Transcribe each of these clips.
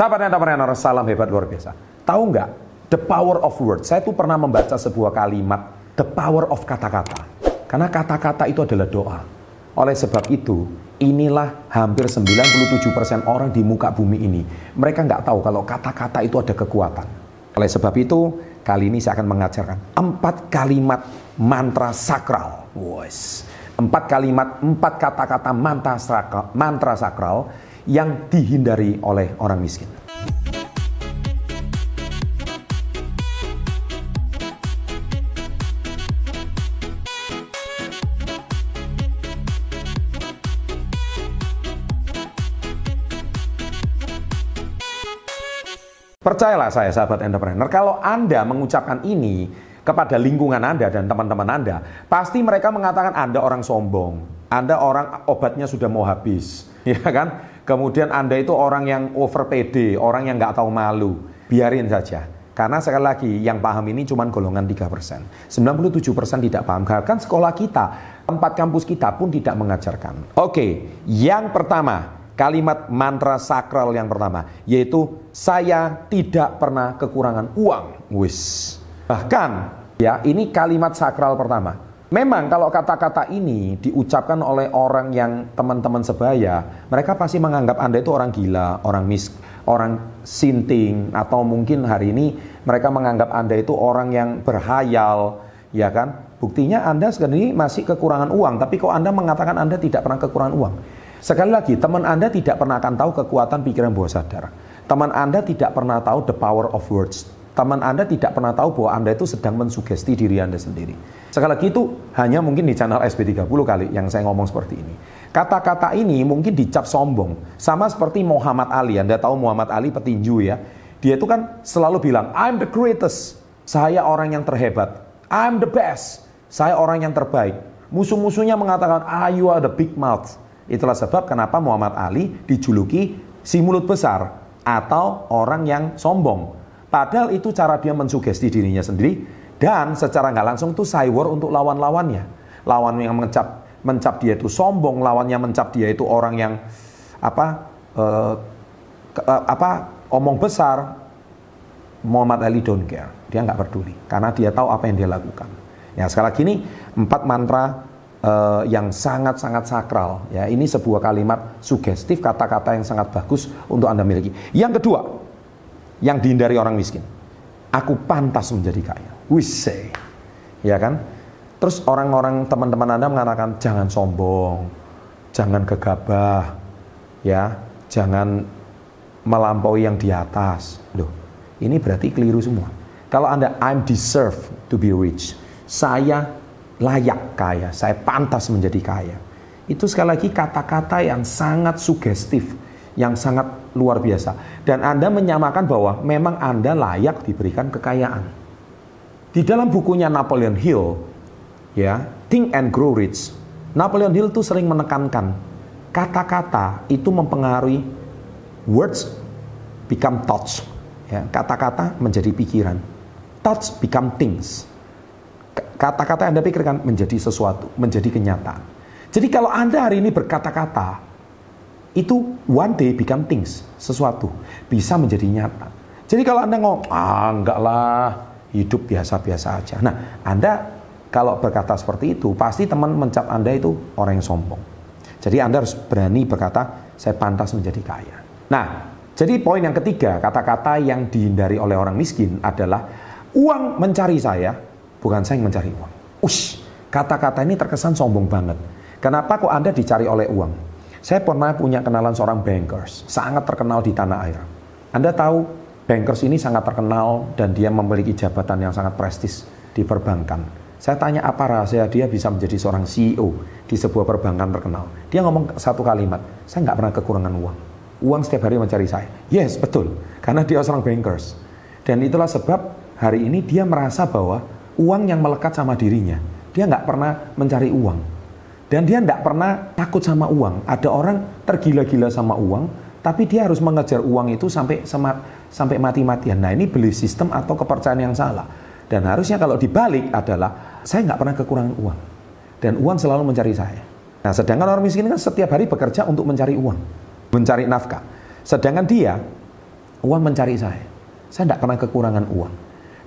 Sahabat entrepreneur, salam hebat luar biasa. Tahu nggak? The power of words. Saya tuh pernah membaca sebuah kalimat, the power of kata-kata. Karena kata-kata itu adalah doa. Oleh sebab itu, inilah hampir 97% orang di muka bumi ini. Mereka nggak tahu kalau kata-kata itu ada kekuatan. Oleh sebab itu, kali ini saya akan mengajarkan empat kalimat mantra sakral. Wes. Empat kalimat, empat kata-kata mantra sakral, mantra sakral yang dihindari oleh orang miskin. Percayalah saya sahabat entrepreneur, kalau Anda mengucapkan ini kepada lingkungan Anda dan teman-teman Anda, pasti mereka mengatakan Anda orang sombong, Anda orang obatnya sudah mau habis, ya kan? Kemudian Anda itu orang yang over PD, orang yang nggak tahu malu. Biarin saja. Karena sekali lagi yang paham ini cuma golongan 3%. 97% tidak paham. Bahkan sekolah kita, tempat kampus kita pun tidak mengajarkan. Oke, yang pertama, kalimat mantra sakral yang pertama, yaitu saya tidak pernah kekurangan uang. Wis. Bahkan ya, ini kalimat sakral pertama. Memang kalau kata-kata ini diucapkan oleh orang yang teman-teman sebaya, mereka pasti menganggap Anda itu orang gila, orang mis, orang sinting, atau mungkin hari ini mereka menganggap Anda itu orang yang berhayal, ya kan? Buktinya Anda sekarang masih kekurangan uang, tapi kok Anda mengatakan Anda tidak pernah kekurangan uang? Sekali lagi, teman Anda tidak pernah akan tahu kekuatan pikiran bawah sadar. Teman Anda tidak pernah tahu the power of words. Teman Anda tidak pernah tahu bahwa Anda itu sedang mensugesti diri Anda sendiri. Sekali lagi itu hanya mungkin di channel SB30 kali yang saya ngomong seperti ini. Kata-kata ini mungkin dicap sombong. Sama seperti Muhammad Ali. Anda tahu Muhammad Ali petinju ya. Dia itu kan selalu bilang, I'm the greatest. Saya orang yang terhebat. I'm the best. Saya orang yang terbaik. Musuh-musuhnya mengatakan, ah you are the big mouth. Itulah sebab kenapa Muhammad Ali dijuluki si mulut besar atau orang yang sombong. Padahal itu cara dia mensugesti dirinya sendiri dan secara nggak langsung tuh cyber untuk lawan-lawannya. Lawan yang mencap mencap dia itu sombong, lawannya mencap dia itu orang yang apa uh, uh, apa omong besar. Muhammad Ali don't care. Dia nggak peduli karena dia tahu apa yang dia lakukan. Ya sekali lagi ini empat mantra uh, yang sangat-sangat sakral. Ya ini sebuah kalimat sugestif, kata-kata yang sangat bagus untuk anda miliki. Yang kedua, yang dihindari orang miskin. Aku pantas menjadi kaya we say. Ya kan? Terus orang-orang teman-teman Anda mengatakan jangan sombong, jangan gegabah, ya, jangan melampaui yang di atas. Loh, ini berarti keliru semua. Kalau Anda I'm deserve to be rich. Saya layak kaya, saya pantas menjadi kaya. Itu sekali lagi kata-kata yang sangat sugestif, yang sangat luar biasa. Dan Anda menyamakan bahwa memang Anda layak diberikan kekayaan. Di dalam bukunya Napoleon Hill, ya, Think and Grow Rich, Napoleon Hill tuh sering menekankan kata-kata itu mempengaruhi words become thoughts. Ya, kata-kata menjadi pikiran. Thoughts become things. Kata-kata yang Anda pikirkan menjadi sesuatu, menjadi kenyataan. Jadi kalau Anda hari ini berkata-kata, itu one day become things, sesuatu. Bisa menjadi nyata. Jadi kalau Anda ngomong, ah enggak lah, hidup biasa-biasa aja. Nah, Anda kalau berkata seperti itu, pasti teman mencap Anda itu orang yang sombong. Jadi Anda harus berani berkata, saya pantas menjadi kaya. Nah, jadi poin yang ketiga, kata-kata yang dihindari oleh orang miskin adalah uang mencari saya, bukan saya yang mencari uang. Ush, kata-kata ini terkesan sombong banget. Kenapa kok Anda dicari oleh uang? Saya pernah punya kenalan seorang bankers, sangat terkenal di tanah air. Anda tahu bankers ini sangat terkenal dan dia memiliki jabatan yang sangat prestis di perbankan. Saya tanya apa rahasia dia bisa menjadi seorang CEO di sebuah perbankan terkenal. Dia ngomong satu kalimat, saya nggak pernah kekurangan uang. Uang setiap hari mencari saya. Yes, betul. Karena dia seorang bankers. Dan itulah sebab hari ini dia merasa bahwa uang yang melekat sama dirinya. Dia nggak pernah mencari uang. Dan dia nggak pernah takut sama uang. Ada orang tergila-gila sama uang, tapi dia harus mengejar uang itu sampai sampai mati-matian. Nah ini beli sistem atau kepercayaan yang salah. Dan harusnya kalau dibalik adalah saya nggak pernah kekurangan uang. Dan uang selalu mencari saya. Nah sedangkan orang miskin kan setiap hari bekerja untuk mencari uang. Mencari nafkah. Sedangkan dia Uang mencari saya. Saya tidak pernah kekurangan uang.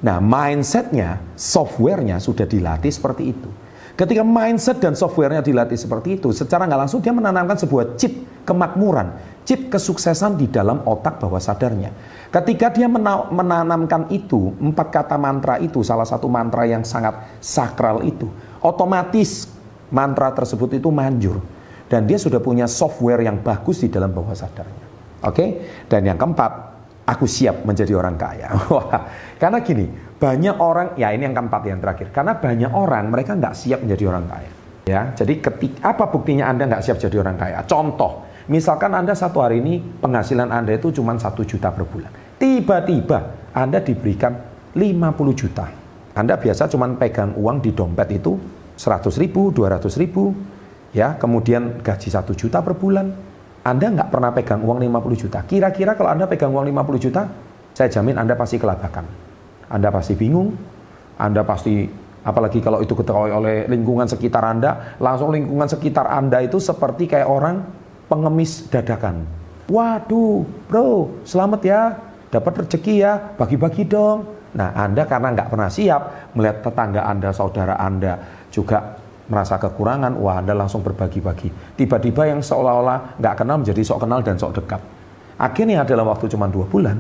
Nah, mindsetnya, softwarenya sudah dilatih seperti itu. Ketika mindset dan softwarenya dilatih seperti itu, secara nggak langsung dia menanamkan sebuah chip kemakmuran, chip kesuksesan di dalam otak bawah sadarnya. Ketika dia menanamkan itu, empat kata mantra itu, salah satu mantra yang sangat sakral itu, otomatis mantra tersebut itu manjur. Dan dia sudah punya software yang bagus di dalam bawah sadarnya. Oke? Dan yang keempat, aku siap menjadi orang kaya. Karena gini, banyak orang, ya ini yang keempat yang terakhir. Karena banyak orang mereka nggak siap menjadi orang kaya. Ya, jadi ketik apa buktinya Anda nggak siap jadi orang kaya? Contoh, misalkan Anda satu hari ini penghasilan Anda itu cuma satu juta per bulan. Tiba-tiba Anda diberikan 50 juta. Anda biasa cuma pegang uang di dompet itu 100 ribu, 200 ribu, ya kemudian gaji satu juta per bulan. Anda nggak pernah pegang uang 50 juta. Kira-kira kalau Anda pegang uang 50 juta, saya jamin Anda pasti kelabakan. Anda pasti bingung, Anda pasti apalagi kalau itu ketahui oleh lingkungan sekitar Anda, langsung lingkungan sekitar Anda itu seperti kayak orang pengemis dadakan. Waduh, bro, selamat ya, dapat rezeki ya, bagi-bagi dong. Nah, Anda karena nggak pernah siap melihat tetangga Anda, saudara Anda juga merasa kekurangan, wah Anda langsung berbagi-bagi. Tiba-tiba yang seolah-olah nggak kenal menjadi sok kenal dan sok dekat. Akhirnya dalam waktu cuma dua bulan,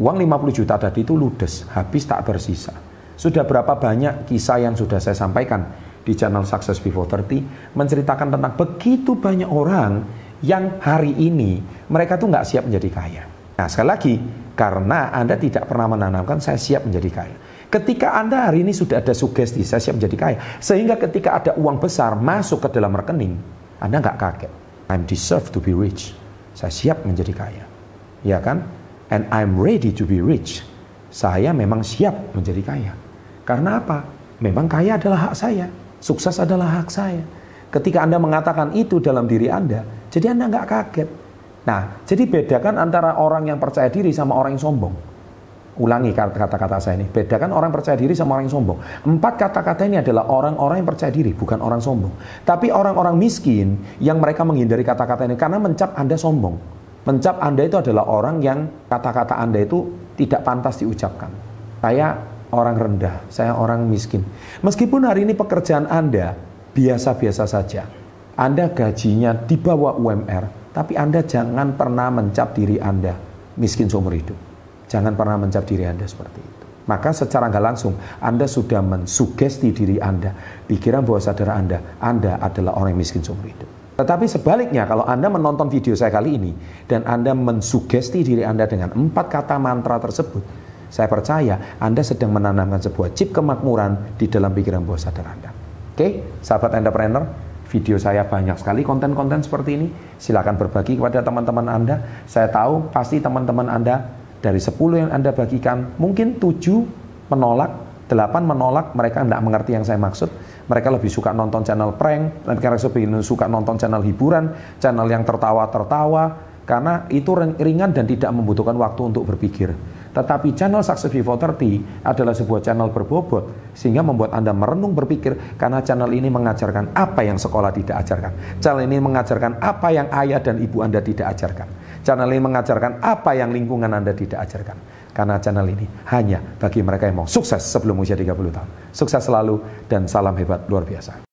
uang 50 juta tadi itu ludes, habis tak bersisa. Sudah berapa banyak kisah yang sudah saya sampaikan di channel Success Before 30 menceritakan tentang begitu banyak orang yang hari ini mereka tuh nggak siap menjadi kaya. Nah sekali lagi, karena Anda tidak pernah menanamkan saya siap menjadi kaya. Ketika Anda hari ini sudah ada sugesti saya siap menjadi kaya, sehingga ketika ada uang besar masuk ke dalam rekening, Anda nggak kaget. I'm deserve to be rich. Saya siap menjadi kaya. Ya kan? And I'm ready to be rich. Saya memang siap menjadi kaya. Karena apa? Memang kaya adalah hak saya. Sukses adalah hak saya. Ketika Anda mengatakan itu dalam diri Anda, jadi Anda nggak kaget. Nah, jadi bedakan antara orang yang percaya diri sama orang yang sombong. Ulangi kata-kata saya ini. Bedakan orang percaya diri sama orang yang sombong. Empat kata-kata ini adalah orang-orang yang percaya diri, bukan orang sombong. Tapi orang-orang miskin yang mereka menghindari kata-kata ini karena mencap Anda sombong. Mencap Anda itu adalah orang yang kata-kata Anda itu tidak pantas diucapkan. Saya orang rendah, saya orang miskin. Meskipun hari ini pekerjaan Anda biasa-biasa saja. Anda gajinya di bawah UMR, tapi Anda jangan pernah mencap diri Anda miskin seumur hidup. Jangan pernah mencap diri Anda seperti itu. Maka secara nggak langsung Anda sudah mensugesti diri Anda, pikiran bawah sadar Anda, Anda adalah orang yang miskin seumur hidup. Tetapi sebaliknya kalau Anda menonton video saya kali ini dan Anda mensugesti diri Anda dengan empat kata mantra tersebut, saya percaya Anda sedang menanamkan sebuah chip kemakmuran di dalam pikiran bawah sadar Anda. Oke, sahabat entrepreneur, video saya banyak sekali konten-konten seperti ini. Silakan berbagi kepada teman-teman Anda. Saya tahu pasti teman-teman Anda dari 10 yang Anda bagikan, mungkin 7 menolak, 8 menolak, mereka tidak mengerti yang saya maksud. Mereka lebih suka nonton channel prank, mereka lebih suka nonton channel hiburan, channel yang tertawa-tertawa, karena itu ringan dan tidak membutuhkan waktu untuk berpikir. Tetapi channel Success Before 30 adalah sebuah channel berbobot sehingga membuat Anda merenung berpikir karena channel ini mengajarkan apa yang sekolah tidak ajarkan. Channel ini mengajarkan apa yang ayah dan ibu Anda tidak ajarkan. Channel ini mengajarkan apa yang lingkungan Anda tidak ajarkan. Karena channel ini hanya bagi mereka yang mau sukses sebelum usia 30 tahun. Sukses selalu dan salam hebat luar biasa.